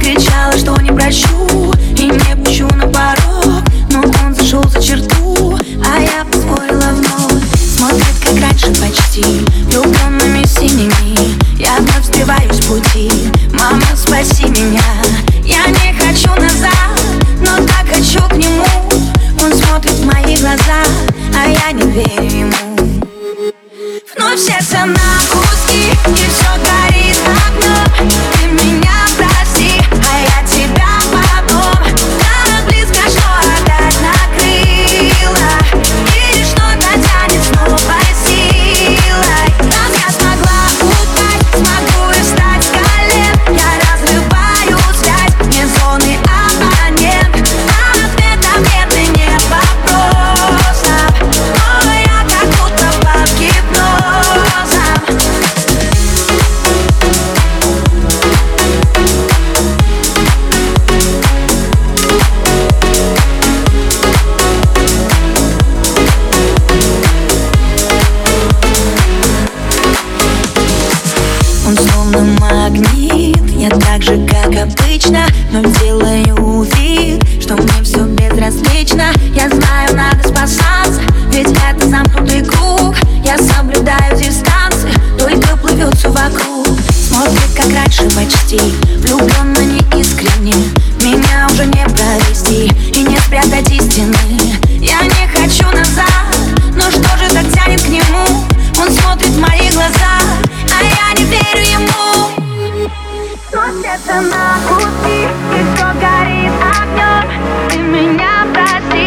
Кричала, что не прощу. И не пущу на порог. Но он зашел за черту, а я позволила вновь Смотрит, как раньше почти, влюбленными синими Я вновь сбиваюсь с пути, мама, спаси меня. Я не хочу назад, но так хочу к нему. Он смотрит в мои глаза а я не верю ему. Вновь сердце на куски и все же, как обычно Но делаю вид, что мне все безразлично. Я знаю, надо спасаться, ведь это замкнутый круг. Я соблюдаю дистанции, только плывет все вокруг. Смотрит, как раньше почти, влюблен на пути И все горит огнем Ты меня прости.